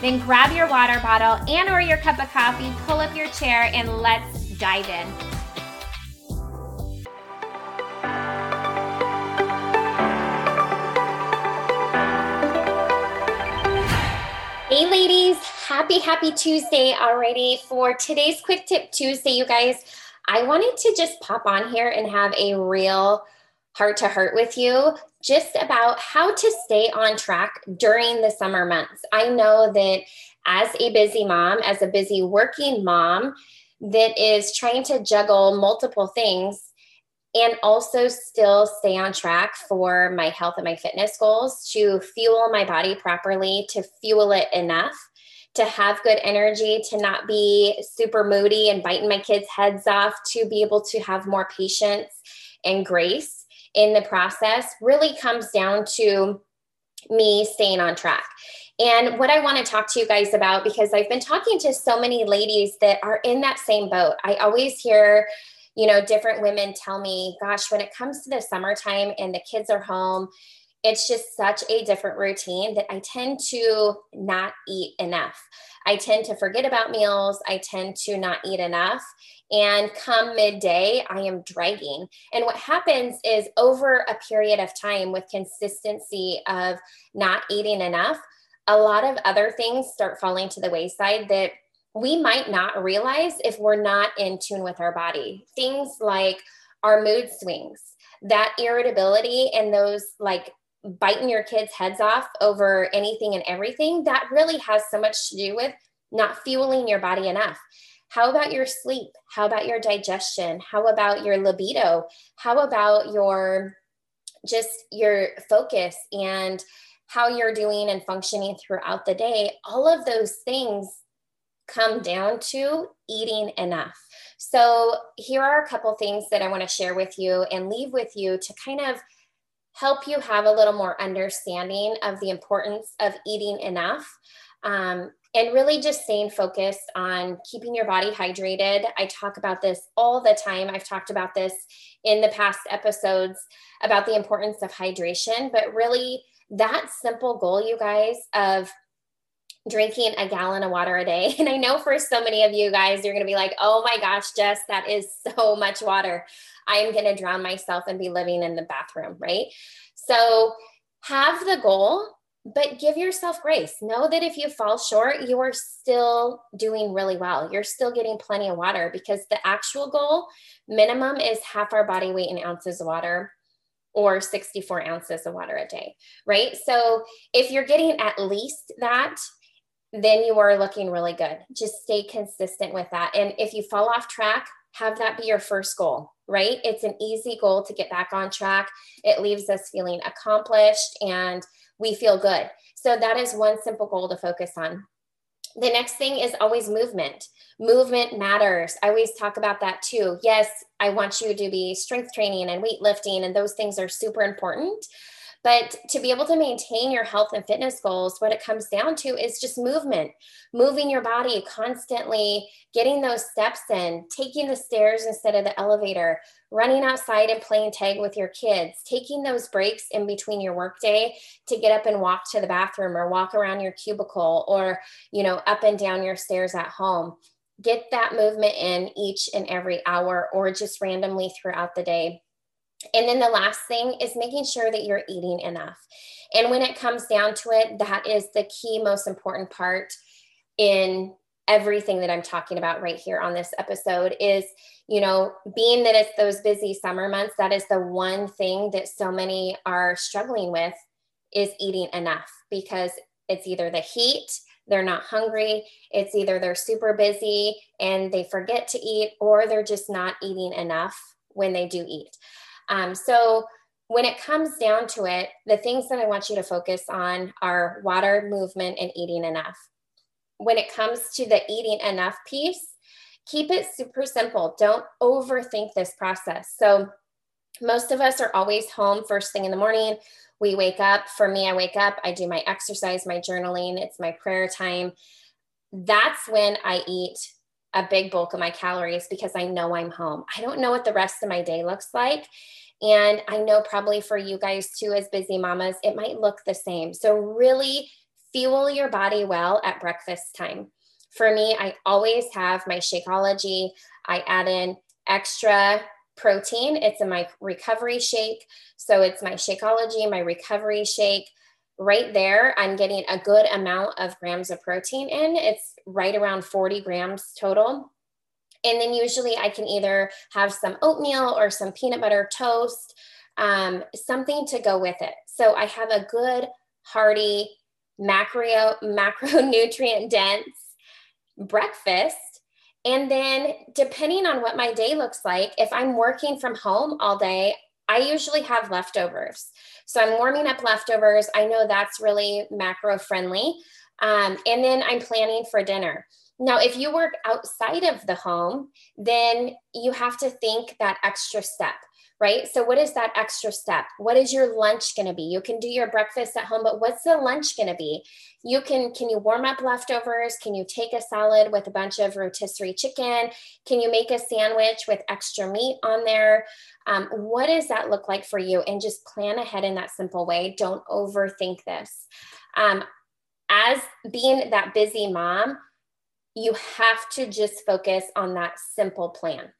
then grab your water bottle and or your cup of coffee, pull up your chair and let's dive in. Hey ladies, happy happy Tuesday already for today's quick tip Tuesday you guys. I wanted to just pop on here and have a real heart to heart with you just about how to stay on track during the summer months. I know that as a busy mom, as a busy working mom that is trying to juggle multiple things and also still stay on track for my health and my fitness goals to fuel my body properly, to fuel it enough to have good energy, to not be super moody and biting my kids' heads off, to be able to have more patience and grace in the process really comes down to me staying on track. And what I want to talk to you guys about, because I've been talking to so many ladies that are in that same boat. I always hear, you know, different women tell me, gosh, when it comes to the summertime and the kids are home, it's just such a different routine that I tend to not eat enough. I tend to forget about meals. I tend to not eat enough. And come midday, I am dragging. And what happens is over a period of time with consistency of not eating enough, a lot of other things start falling to the wayside that we might not realize if we're not in tune with our body. Things like our mood swings, that irritability, and those like biting your kids' heads off over anything and everything, that really has so much to do with not fueling your body enough. How about your sleep? How about your digestion? How about your libido? How about your just your focus and how you're doing and functioning throughout the day? All of those things come down to eating enough. So, here are a couple things that I want to share with you and leave with you to kind of help you have a little more understanding of the importance of eating enough. Um, and really just staying focused on keeping your body hydrated. I talk about this all the time. I've talked about this in the past episodes about the importance of hydration, but really that simple goal, you guys, of drinking a gallon of water a day. And I know for so many of you guys, you're going to be like, oh my gosh, Jess, that is so much water. I'm going to drown myself and be living in the bathroom, right? So have the goal but give yourself grace. Know that if you fall short, you are still doing really well. You're still getting plenty of water because the actual goal minimum is half our body weight in ounces of water or 64 ounces of water a day, right? So if you're getting at least that, then you are looking really good. Just stay consistent with that. And if you fall off track, have that be your first goal, right? It's an easy goal to get back on track. It leaves us feeling accomplished and we feel good. So that is one simple goal to focus on. The next thing is always movement. Movement matters. I always talk about that too. Yes, I want you to be strength training and weightlifting, and those things are super important. But to be able to maintain your health and fitness goals, what it comes down to is just movement, moving your body constantly, getting those steps in, taking the stairs instead of the elevator, running outside and playing tag with your kids, taking those breaks in between your workday to get up and walk to the bathroom or walk around your cubicle or, you know, up and down your stairs at home. Get that movement in each and every hour or just randomly throughout the day and then the last thing is making sure that you're eating enough. And when it comes down to it, that is the key, most important part in everything that I'm talking about right here on this episode is, you know, being that it's those busy summer months, that is the one thing that so many are struggling with is eating enough because it's either the heat, they're not hungry, it's either they're super busy and they forget to eat, or they're just not eating enough when they do eat. Um, so when it comes down to it, the things that I want you to focus on are water, movement, and eating enough. When it comes to the eating enough piece, keep it super simple. Don't overthink this process. So, most of us are always home first thing in the morning. We wake up. For me, I wake up, I do my exercise, my journaling, it's my prayer time. That's when I eat a big bulk of my calories because I know I'm home. I don't know what the rest of my day looks like. And I know probably for you guys too, as busy mamas, it might look the same. So, really fuel your body well at breakfast time. For me, I always have my Shakeology. I add in extra protein. It's in my recovery shake. So, it's my Shakeology, my recovery shake. Right there, I'm getting a good amount of grams of protein in. It's right around 40 grams total. And then usually I can either have some oatmeal or some peanut butter toast, um, something to go with it. So I have a good, hearty, macro macronutrient dense breakfast. And then, depending on what my day looks like, if I'm working from home all day, I usually have leftovers. So I'm warming up leftovers. I know that's really macro friendly. Um, and then I'm planning for dinner. Now, if you work outside of the home, then you have to think that extra step, right? So, what is that extra step? What is your lunch going to be? You can do your breakfast at home, but what's the lunch going to be? You can can you warm up leftovers? Can you take a salad with a bunch of rotisserie chicken? Can you make a sandwich with extra meat on there? Um, what does that look like for you? And just plan ahead in that simple way. Don't overthink this. Um, as being that busy mom, you have to just focus on that simple plan.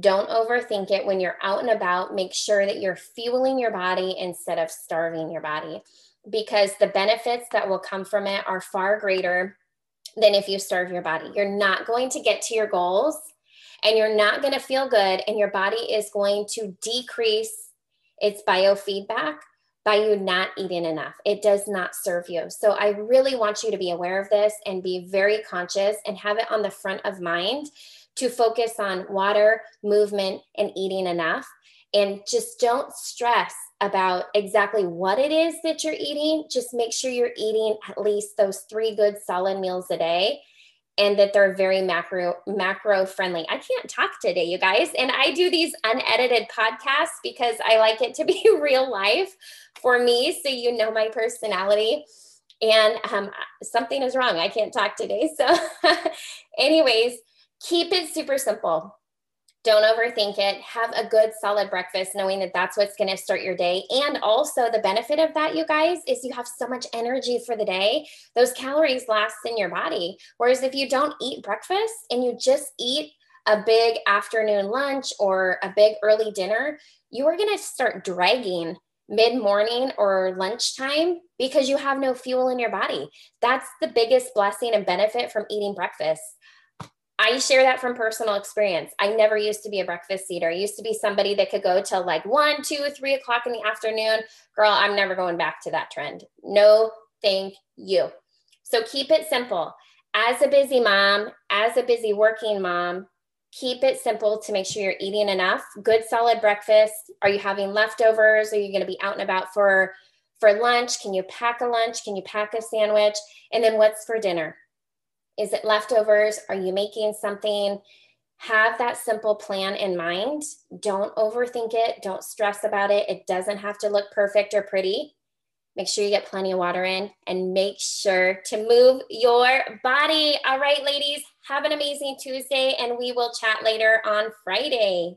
Don't overthink it when you're out and about. Make sure that you're fueling your body instead of starving your body because the benefits that will come from it are far greater than if you starve your body. You're not going to get to your goals and you're not going to feel good, and your body is going to decrease its biofeedback by you not eating enough. It does not serve you. So I really want you to be aware of this and be very conscious and have it on the front of mind to focus on water, movement, and eating enough. And just don't stress about exactly what it is that you're eating. Just make sure you're eating at least those three good solid meals a day and that they're very macro macro friendly. I can't talk today, you guys, and I do these unedited podcasts because I like it to be real life for me, so you know my personality. And um, something is wrong. I can't talk today. So, anyways, keep it super simple. Don't overthink it. Have a good solid breakfast, knowing that that's what's going to start your day. And also, the benefit of that, you guys, is you have so much energy for the day. Those calories last in your body. Whereas if you don't eat breakfast and you just eat a big afternoon lunch or a big early dinner, you are going to start dragging mid morning or lunchtime because you have no fuel in your body. That's the biggest blessing and benefit from eating breakfast. I share that from personal experience. I never used to be a breakfast eater. I used to be somebody that could go till like one, two, three o'clock in the afternoon. Girl, I'm never going back to that trend. No, thank you. So keep it simple. As a busy mom, as a busy working mom, keep it simple to make sure you're eating enough. Good solid breakfast. Are you having leftovers? Are you going to be out and about for for lunch? Can you pack a lunch? Can you pack a sandwich? And then what's for dinner? Is it leftovers? Are you making something? have that simple plan in mind. Don't overthink it. Don't stress about it. It doesn't have to look perfect or pretty. Make sure you get plenty of water in and make sure to move your body. All right, ladies, have an amazing Tuesday and we will chat later on Friday.